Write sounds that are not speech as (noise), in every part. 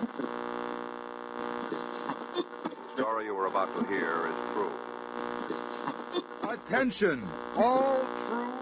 The story you are about to hear is true. Attention, all true.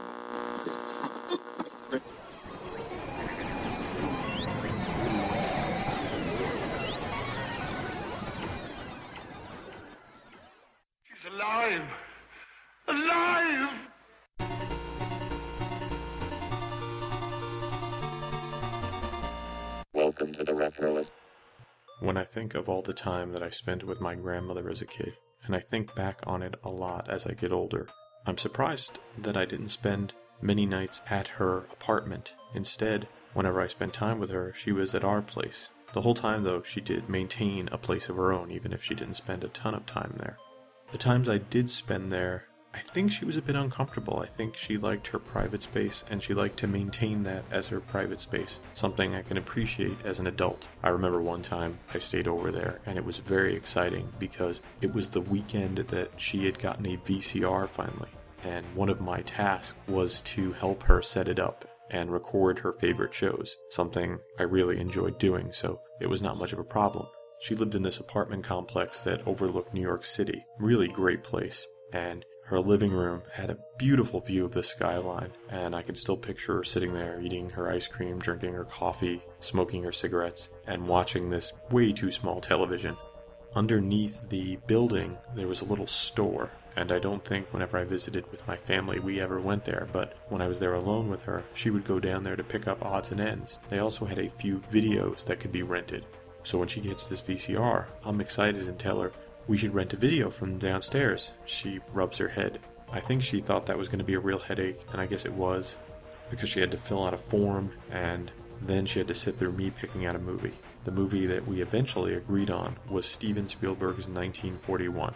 Of all the time that I spent with my grandmother as a kid, and I think back on it a lot as I get older, I'm surprised that I didn't spend many nights at her apartment. Instead, whenever I spent time with her, she was at our place. The whole time, though, she did maintain a place of her own, even if she didn't spend a ton of time there. The times I did spend there, I think she was a bit uncomfortable. I think she liked her private space and she liked to maintain that as her private space, something I can appreciate as an adult. I remember one time I stayed over there and it was very exciting because it was the weekend that she had gotten a VCR finally. And one of my tasks was to help her set it up and record her favorite shows, something I really enjoyed doing, so it was not much of a problem. She lived in this apartment complex that overlooked New York City. Really great place. And her living room had a beautiful view of the skyline, and I could still picture her sitting there eating her ice cream, drinking her coffee, smoking her cigarettes, and watching this way too small television. Underneath the building, there was a little store, and I don't think whenever I visited with my family we ever went there, but when I was there alone with her, she would go down there to pick up odds and ends. They also had a few videos that could be rented. So when she gets this VCR, I'm excited and tell her we should rent a video from downstairs. She rubs her head. I think she thought that was going to be a real headache, and I guess it was, because she had to fill out a form and then she had to sit through me picking out a movie. The movie that we eventually agreed on was Steven Spielberg's 1941.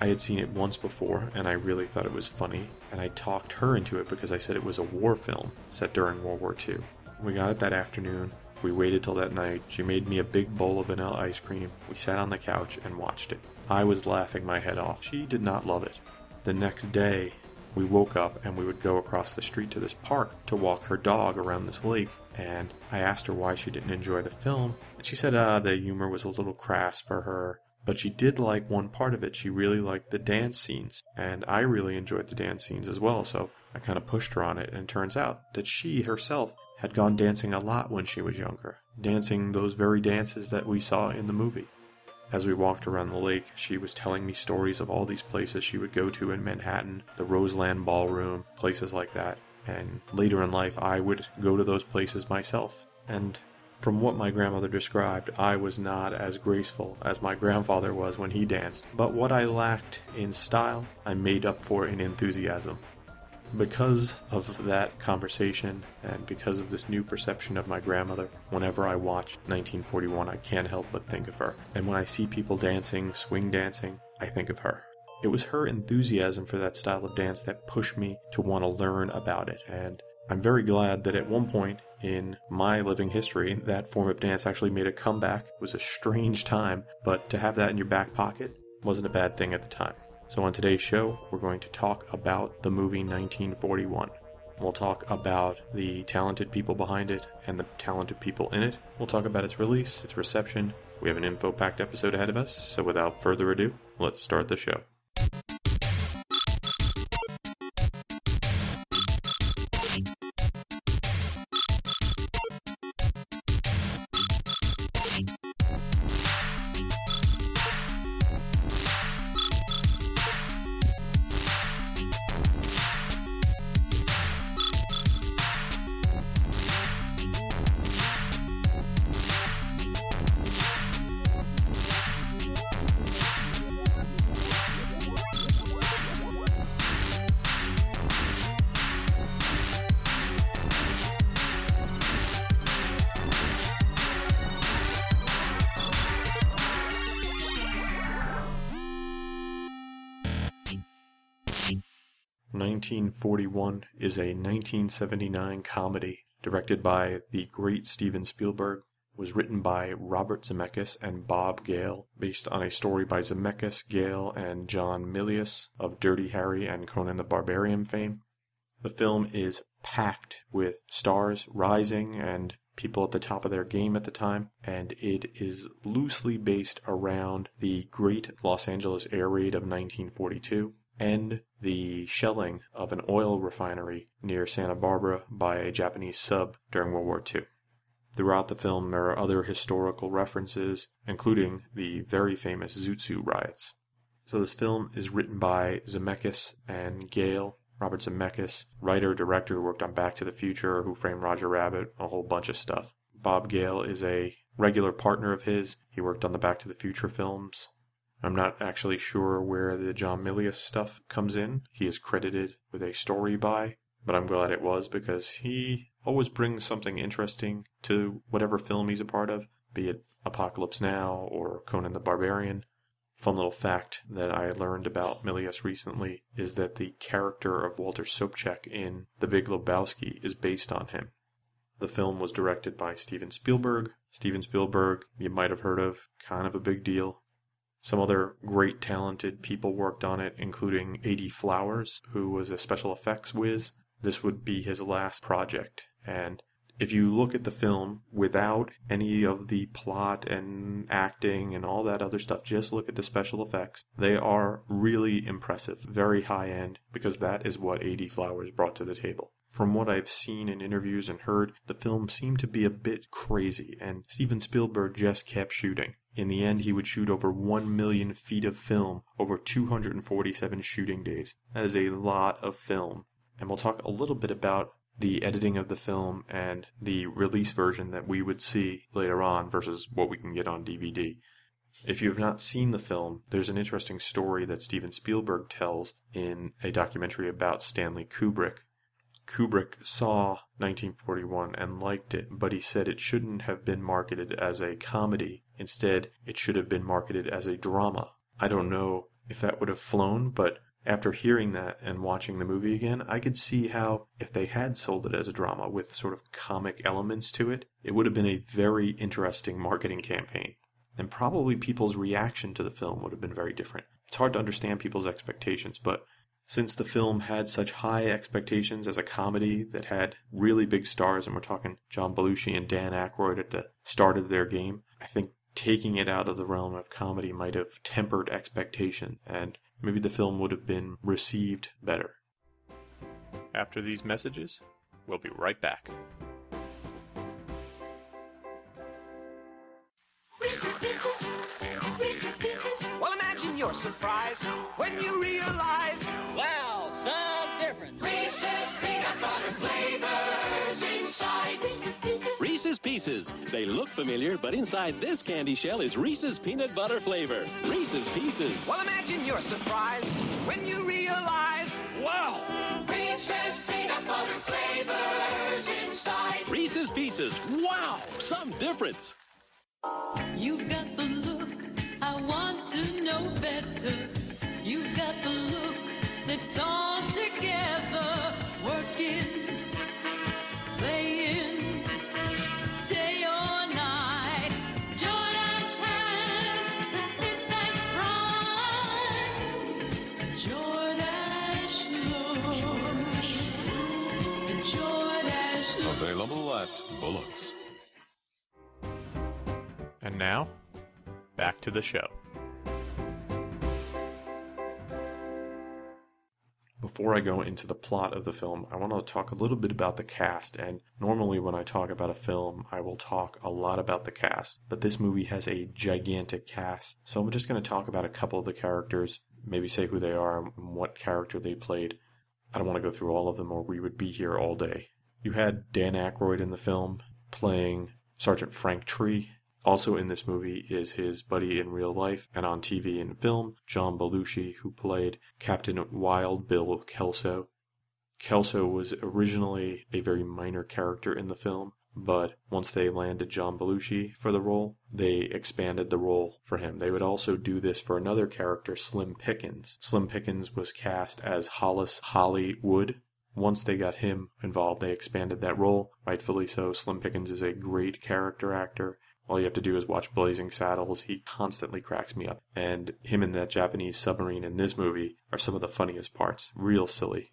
I had seen it once before, and I really thought it was funny, and I talked her into it because I said it was a war film set during World War II. We got it that afternoon. We waited till that night. She made me a big bowl of vanilla ice cream. We sat on the couch and watched it. I was laughing my head off. She did not love it. The next day, we woke up and we would go across the street to this park to walk her dog around this lake. And I asked her why she didn't enjoy the film, and she said uh, the humor was a little crass for her, but she did like one part of it. She really liked the dance scenes, and I really enjoyed the dance scenes as well, so I kind of pushed her on it, and it turns out that she herself had gone dancing a lot when she was younger, dancing those very dances that we saw in the movie. As we walked around the lake, she was telling me stories of all these places she would go to in Manhattan, the Roseland Ballroom, places like that. And later in life, I would go to those places myself. And from what my grandmother described, I was not as graceful as my grandfather was when he danced. But what I lacked in style, I made up for in enthusiasm. Because of that conversation and because of this new perception of my grandmother, whenever I watch 1941, I can't help but think of her. And when I see people dancing, swing dancing, I think of her. It was her enthusiasm for that style of dance that pushed me to want to learn about it. And I'm very glad that at one point in my living history, that form of dance actually made a comeback. It was a strange time, but to have that in your back pocket wasn't a bad thing at the time. So, on today's show, we're going to talk about the movie 1941. We'll talk about the talented people behind it and the talented people in it. We'll talk about its release, its reception. We have an info packed episode ahead of us, so without further ado, let's start the show. Nineteen Forty One is a 1979 comedy directed by the great Steven Spielberg, was written by Robert Zemeckis and Bob Gale, based on a story by Zemeckis, Gale, and John Milius of Dirty Harry and Conan the Barbarian fame. The film is packed with stars rising and people at the top of their game at the time, and it is loosely based around the Great Los Angeles Air Raid of 1942 and the shelling of an oil refinery near Santa Barbara by a Japanese sub during World War II. Throughout the film, there are other historical references, including the very famous Zoot Suit riots. So, this film is written by Zemeckis and Gale. Robert Zemeckis, writer, director who worked on Back to the Future, Who Framed Roger Rabbit, a whole bunch of stuff. Bob Gale is a regular partner of his. He worked on the Back to the Future films. I'm not actually sure where the John Milius stuff comes in. He is credited with a story by, but I'm glad it was because he always brings something interesting to whatever film he's a part of, be it Apocalypse Now or Conan the Barbarian. Fun little fact that I learned about Milius recently is that the character of Walter Sobchak in The Big Lebowski is based on him. The film was directed by Steven Spielberg. Steven Spielberg, you might have heard of, kind of a big deal. Some other great talented people worked on it, including A.D. Flowers, who was a special effects whiz. This would be his last project. And if you look at the film without any of the plot and acting and all that other stuff, just look at the special effects. They are really impressive, very high end, because that is what A.D. Flowers brought to the table. From what I've seen in interviews and heard, the film seemed to be a bit crazy, and Steven Spielberg just kept shooting. In the end, he would shoot over 1 million feet of film over 247 shooting days. That is a lot of film. And we'll talk a little bit about the editing of the film and the release version that we would see later on versus what we can get on DVD. If you have not seen the film, there's an interesting story that Steven Spielberg tells in a documentary about Stanley Kubrick Kubrick saw 1941 and liked it, but he said it shouldn't have been marketed as a comedy. Instead, it should have been marketed as a drama. I don't know if that would have flown, but after hearing that and watching the movie again, I could see how, if they had sold it as a drama with sort of comic elements to it, it would have been a very interesting marketing campaign. And probably people's reaction to the film would have been very different. It's hard to understand people's expectations, but since the film had such high expectations as a comedy that had really big stars, and we're talking John Belushi and Dan Aykroyd at the start of their game, I think taking it out of the realm of comedy might have tempered expectation, and maybe the film would have been received better. After these messages, we'll be right back. Surprise when you realize Wow, some difference. Reese's peanut butter flavors inside. Reese's Pieces. They look familiar, but inside this candy shell is Reese's peanut butter flavor. Reese's Pieces. Well, imagine your surprise when you realize Wow! Reese's peanut butter flavors inside. Reese's Pieces. Wow, some difference. You've got know better. You've got the look that's all together, working, playing, day or night. Jordache has the fit that's right. Jordache look. Jordache look. Available at Bullock's. And now, back to the show. Before I go into the plot of the film, I want to talk a little bit about the cast. And normally, when I talk about a film, I will talk a lot about the cast. But this movie has a gigantic cast. So I'm just going to talk about a couple of the characters, maybe say who they are and what character they played. I don't want to go through all of them, or we would be here all day. You had Dan Aykroyd in the film playing Sergeant Frank Tree. Also in this movie is his buddy in real life and on TV and film, John Belushi, who played Captain Wild Bill Kelso. Kelso was originally a very minor character in the film, but once they landed John Belushi for the role, they expanded the role for him. They would also do this for another character, Slim Pickens. Slim Pickens was cast as Hollis Hollywood. Once they got him involved, they expanded that role, rightfully so. Slim Pickens is a great character actor. All you have to do is watch Blazing Saddles. He constantly cracks me up. And him and that Japanese submarine in this movie are some of the funniest parts. Real silly.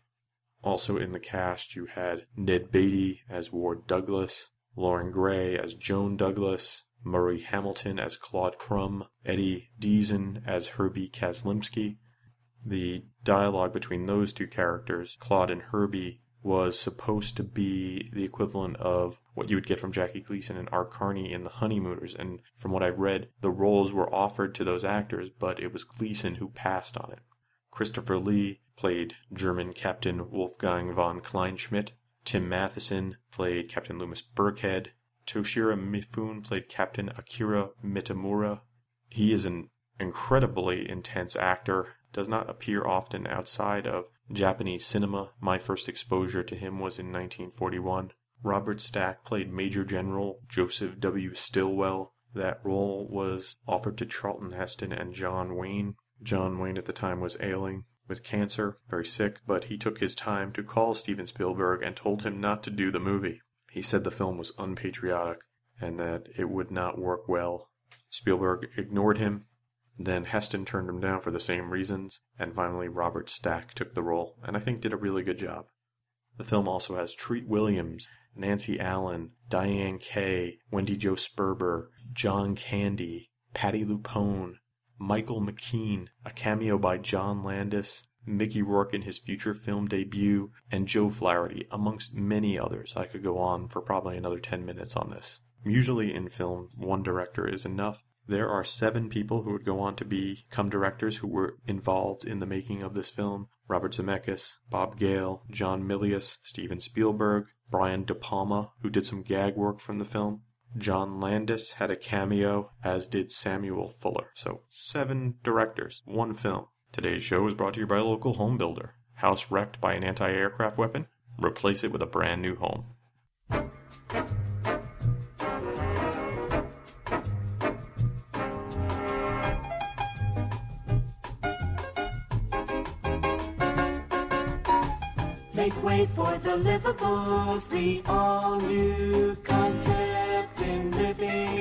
Also in the cast, you had Ned Beatty as Ward Douglas, Lorraine Gary as Joan Douglas, Murray Hamilton as Claude Crum, Eddie Deezen as Herbie Kazminsky. The dialogue between those two characters, Claude and Herbie, was supposed to be the equivalent of what you would get from Jackie Gleason and Art Carney in The Honeymooners. And from what I've read, the roles were offered to those actors, but it was Gleason who passed on it. Christopher Lee played German Captain Wolfgang von Kleinschmidt. Tim Matheson played Captain Loomis Birkhead. Toshiro Mifune played Captain Akira Mitamura. He is an incredibly intense actor, does not appear often outside of Japanese cinema. My first exposure to him was in 1941. Robert Stack played Major General Joseph W. Stilwell. That role was offered to Charlton Heston and John Wayne. John Wayne at the time was ailing with cancer, very sick, but he took his time to call Steven Spielberg and told him not to do the movie. He said the film was unpatriotic and that it would not work well. Spielberg ignored him. Then Heston turned him down for the same reasons, and finally Robert Stack took the role, and I think did a really good job. The film also has Treat Williams, Nancy Allen, Dianne Kay, Wendy Jo Sperber, John Candy, Patti LuPone, Michael McKean, a cameo by John Landis, Mickey Rourke in his future film debut, and Joe Flaherty, amongst many others. I could go on for probably another 10 minutes on this. Usually in film, one director is enough. There are seven people who would go on to become directors who were involved in the making of this film. Robert Zemeckis, Bob Gale, John Milius, Steven Spielberg, Brian De Palma, who did some gag work from the film. John Landis had a cameo, as did Samuel Fuller. So, seven directors, one film. Today's show is brought to you by a local home builder. House wrecked by an anti aircraft weapon? Replace it with a brand new home. For the livables, the all new concept in living.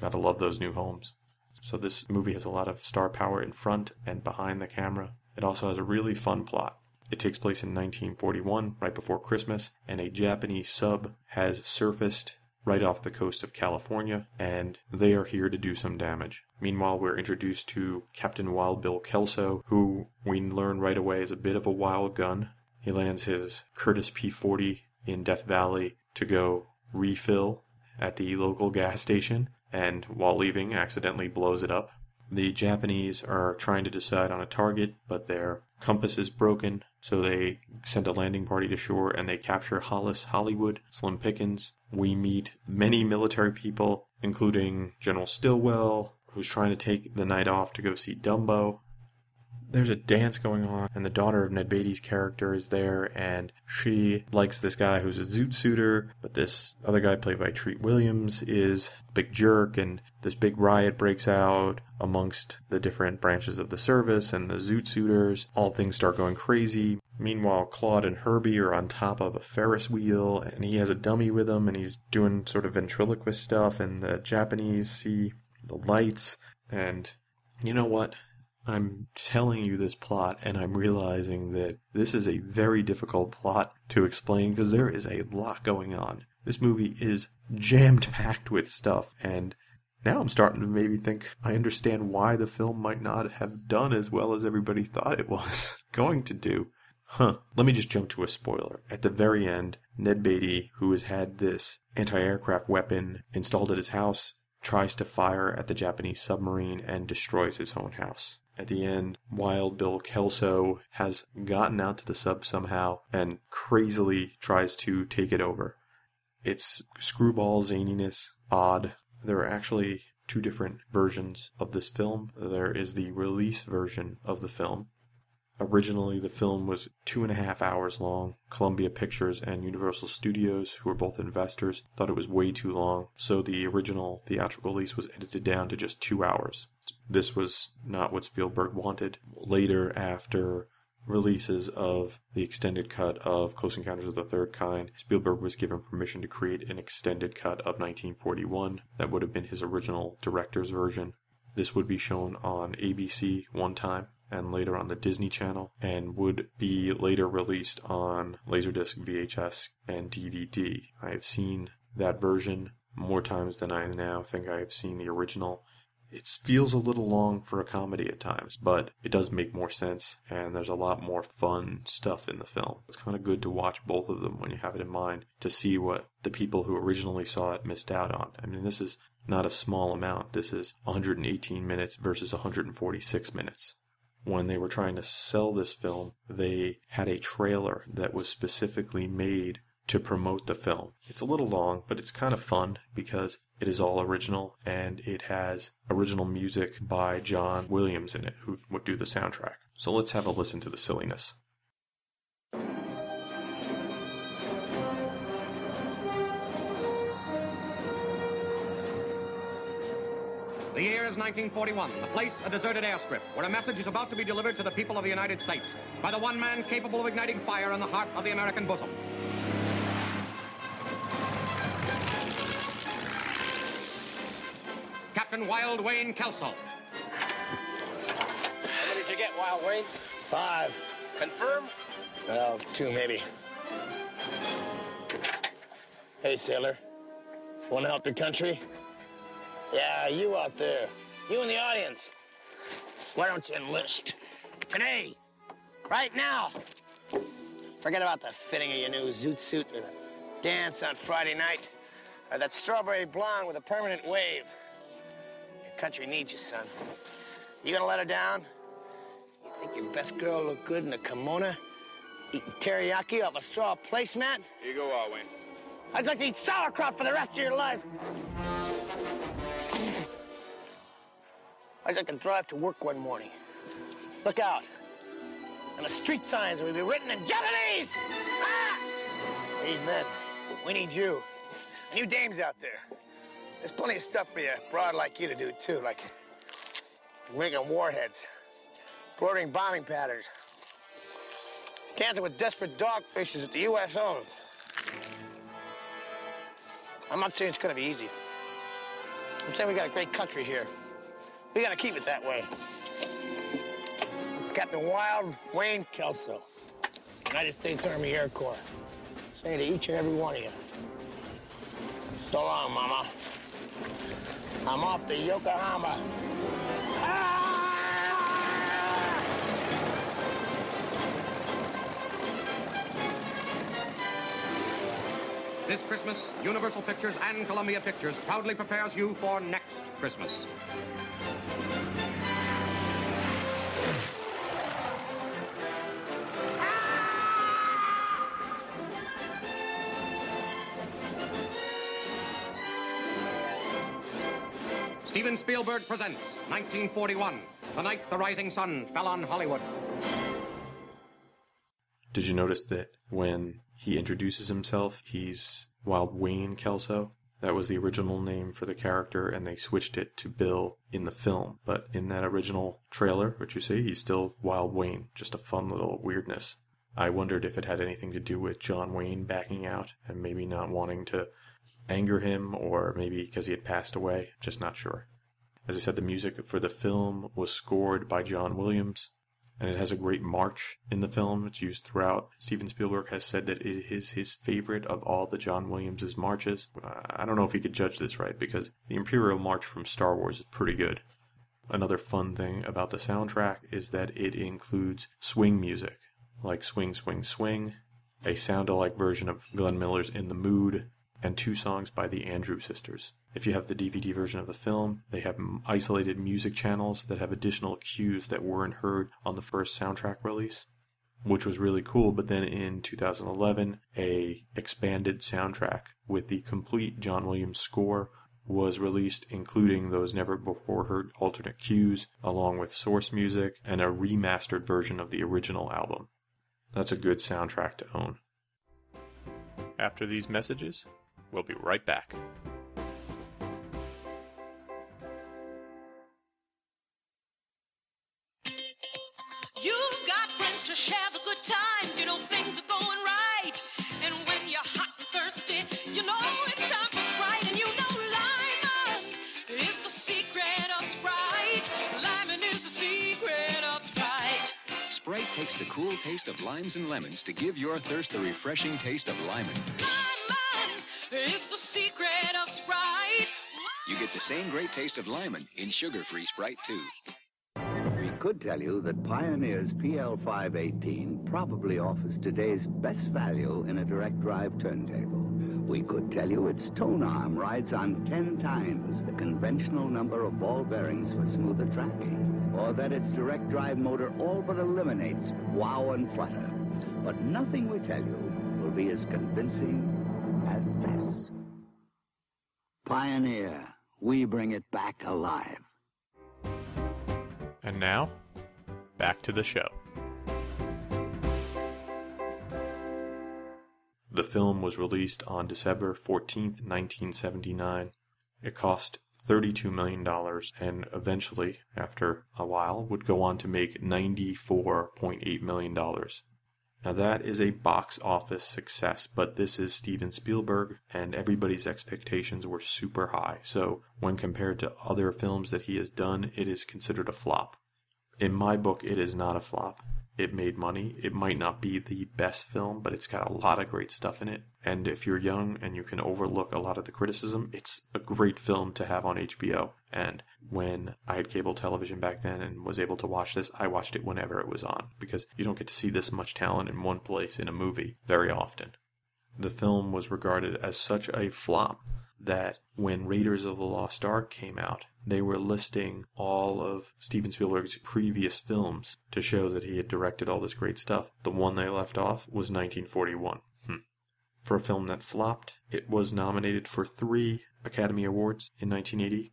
Gotta love those new homes. So, this movie has a lot of star power in front and behind the camera. It also has a really fun plot. It takes place in 1941, right before Christmas, and a Japanese sub has surfaced right off the coast of California, and they are here to do some damage. Meanwhile, we're introduced to Captain Wild Bill Kelso, who we learn right away is a bit of a wild gun. He lands his Curtiss P 40 in Death Valley to go refill at the local gas station, and while leaving, accidentally blows it up. The Japanese are trying to decide on a target, but their compass is broken, so they send a landing party to shore and they capture Hollis Hollywood, Slim Pickens. We meet many military people, including General Stilwell, who's trying to take the night off to go see Dumbo. There's a dance going on, and the daughter of Ned Beatty's character is there, and she likes this guy who's a zoot suitor, but this other guy, played by Treat Williams, is a big jerk, and this big riot breaks out amongst the different branches of the service and the zoot suitors. All things start going crazy. Meanwhile, Claude and Herbie are on top of a Ferris wheel, and he has a dummy with him, and he's doing sort of ventriloquist stuff, and the Japanese see the lights, and you know what? I'm telling you this plot and I'm realizing that this is a very difficult plot to explain because there is a lot going on. This movie is jammed packed with stuff and now I'm starting to maybe think I understand why the film might not have done as well as everybody thought it was (laughs) going to do. Huh. Let me just jump to a spoiler. At the very end, Ned Beatty, who has had this anti aircraft weapon installed at his house, tries to fire at the Japanese submarine and destroys his own house. At the end, Wild Bill Kelso has gotten out to the sub somehow and crazily tries to take it over. It's screwball zaniness, odd. There are actually two different versions of this film. There is the release version of the film. Originally, the film was two and a half hours long. Columbia Pictures and Universal Studios, who were both investors, thought it was way too long, so the original theatrical release was edited down to just two hours. This was not what Spielberg wanted. Later, after releases of the extended cut of Close Encounters of the Third Kind, Spielberg was given permission to create an extended cut of 1941 that would have been his original director's version. this would be shown on ABC one time and later on the Disney Channel and would be later released on Laserdisc, VHS, and DVD. I have seen that version more times than I now think I have seen the original. It feels a little long for a comedy at times, but it does make more sense, and there's a lot more fun stuff in the film. It's kind of good to watch both of them when you have it in mind to see what the people who originally saw it missed out on. I mean, this is not a small amount. This is 118 minutes versus 146 minutes. When they were trying to sell this film, they had a trailer that was specifically made to promote the film. It's a little long, but it's kind of fun because it is all original and it has original music by John Williams in it, who would do the soundtrack. So let's have a listen to the silliness. The year is 1941. The place, a deserted airstrip, where a message is about to be delivered to the people of the United States by the one man capable of igniting fire in the heart of the American bosom. Captain Wild Wayne Kelso. How many did you get, Wild Wayne? Five. Confirm? Well, two maybe. Hey, sailor. Want to help your country? Yeah, you out there. You in the audience. Why don't you enlist? Today. Right now. Forget about the fitting of your new zoot suit or the dance on Friday night or that strawberry blonde with a permanent wave. Country needs you, son. You gonna let her down? You think your best girl look good in a kimono? Eating teriyaki off a straw placemat? Here you go, Wayne. I'd like to eat sauerkraut for the rest of your life. I'd like to drive to work one morning. Look out. And the street signs will be written in Japanese. Ah! We need men. We need you. And you dames out there. There's plenty of stuff for you, broad like you to do, too, like making warheads, brooding bombing patterns, dancing with desperate dogfishes at the U.S. I'm not saying it's gonna be easy. I'm saying we got a great country here. We gotta keep it that way. Captain Wild Wayne Kelso, United States Army Air Corps. Say to each and every one of you, so long, Mama. I'm off to Yokohama. Ah! This Christmas, Universal Pictures and Columbia Pictures proudly prepares you for next Christmas. Steven Spielberg presents 1941, the night the rising sun fell on Hollywood. Did you notice that when he introduces himself, he's Wild Wayne Kelso? That was the original name for the character, and they switched it to Bill in the film. But in that original trailer, which you see, he's still Wild Wayne. Just a fun little weirdness. I wondered if it had anything to do with John Wayne backing out and maybe not wanting to anger him, or maybe because he had passed away. Just not sure. As I said, the music for the film was scored by John Williams, and it has a great march in the film. It's used throughout. Steven Spielberg has said that it is his favorite of all the John Williams' marches. I don't know if he could judge this right because the Imperial March from Star Wars is pretty good. Another fun thing about the soundtrack is that it includes swing music, like Swing, Swing, Swing, a sound-alike version of Glenn Miller's In the Mood, and two songs by the Andrew Sisters. If you have the DVD version of the film, they have isolated music channels that have additional cues that weren't heard on the first soundtrack release, which was really cool. But then in 2011, a expanded soundtrack with the complete John Williams score was released, including those never before heard alternate cues, along with source music and a remastered version of the original album. That's a good soundtrack to own. After these messages, We'll be right back. You've got friends to share the good times. You know things are going right. And when you're hot and thirsty, you know it's time for Sprite. And you know Lymon is the secret of Sprite. Lymon is the secret of Sprite. Sprite takes the cool taste of limes and lemons to give your thirst the refreshing taste of Lymon. Lymon! Secret of Sprite. You get the same great taste of lemon in sugar-free Sprite, too. We could tell you that Pioneer's PL518 probably offers today's best value in a direct drive turntable. We could tell you its tone arm rides on 10 times the conventional number of ball bearings for smoother tracking, or that its direct drive motor all but eliminates wow and flutter. But nothing we tell you will be as convincing as this. Pioneer, we bring it back alive. And now, back to the show. The film was released on December 14th, 1979. It cost $32 million and eventually, after a while, would go on to make $94.8 million. Now, that is a box office success, but this is Steven Spielberg, and everybody's expectations were super high. So, when compared to other films that he has done, it is considered a flop. In my book, it is not a flop. It made money. It might not be the best film, but it's got a lot of great stuff in it. And if you're young and you can overlook a lot of the criticism, it's a great film to have on HBO. And when I had cable television back then and was able to watch this, I watched it whenever it was on because you don't get to see this much talent in one place in a movie very often. The film was regarded as such a flop that when Raiders of the Lost Ark came out, they were listing all of Steven Spielberg's previous films to show that he had directed all this great stuff. The one they left off was 1941. Hmm. For a film that flopped, it was nominated for three Academy Awards in 1980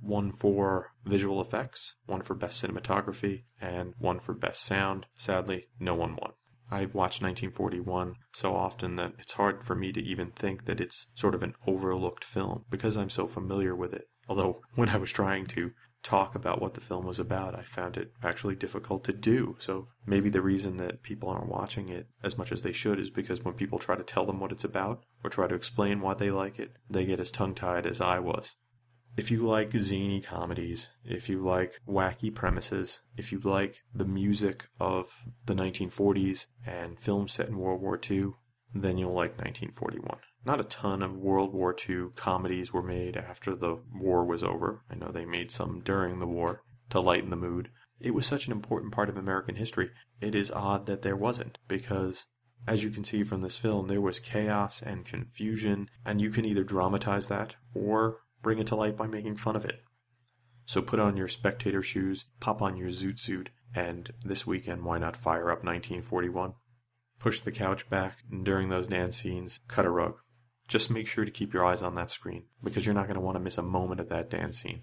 one for visual effects, one for best cinematography, and one for best sound. Sadly, no one won. I watched 1941 so often that it's hard for me to even think that it's sort of an overlooked film because I'm so familiar with it. Although, when I was trying to talk about what the film was about, I found it actually difficult to do. So maybe the reason that people aren't watching it as much as they should is because when people try to tell them what it's about or try to explain why they like it, they get as tongue tied as I was. If you like zany comedies, if you like wacky premises, if you like the music of the 1940s and films set in World War II, then you'll like 1941. Not a ton of World War II comedies were made after the war was over. I know they made some during the war to lighten the mood. It was such an important part of American history. It is odd that there wasn't, because as you can see from this film, there was chaos and confusion, and you can either dramatize that or bring it to light by making fun of it. So put on your spectator shoes, pop on your zoot suit, and this weekend, why not fire up 1941? Push the couch back, and during those dance scenes, cut a rug. Just make sure to keep your eyes on that screen, because you're not going to want to miss a moment of that dance scene.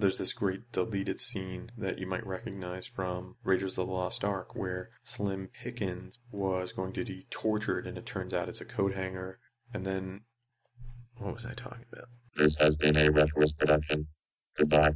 There's this great deleted scene that you might recognize from Raiders of the Lost Ark where Slim Pickens was going to be tortured and it turns out it's a coat hanger. And then, what was I talking about? This has been a Retroist production. Goodbye.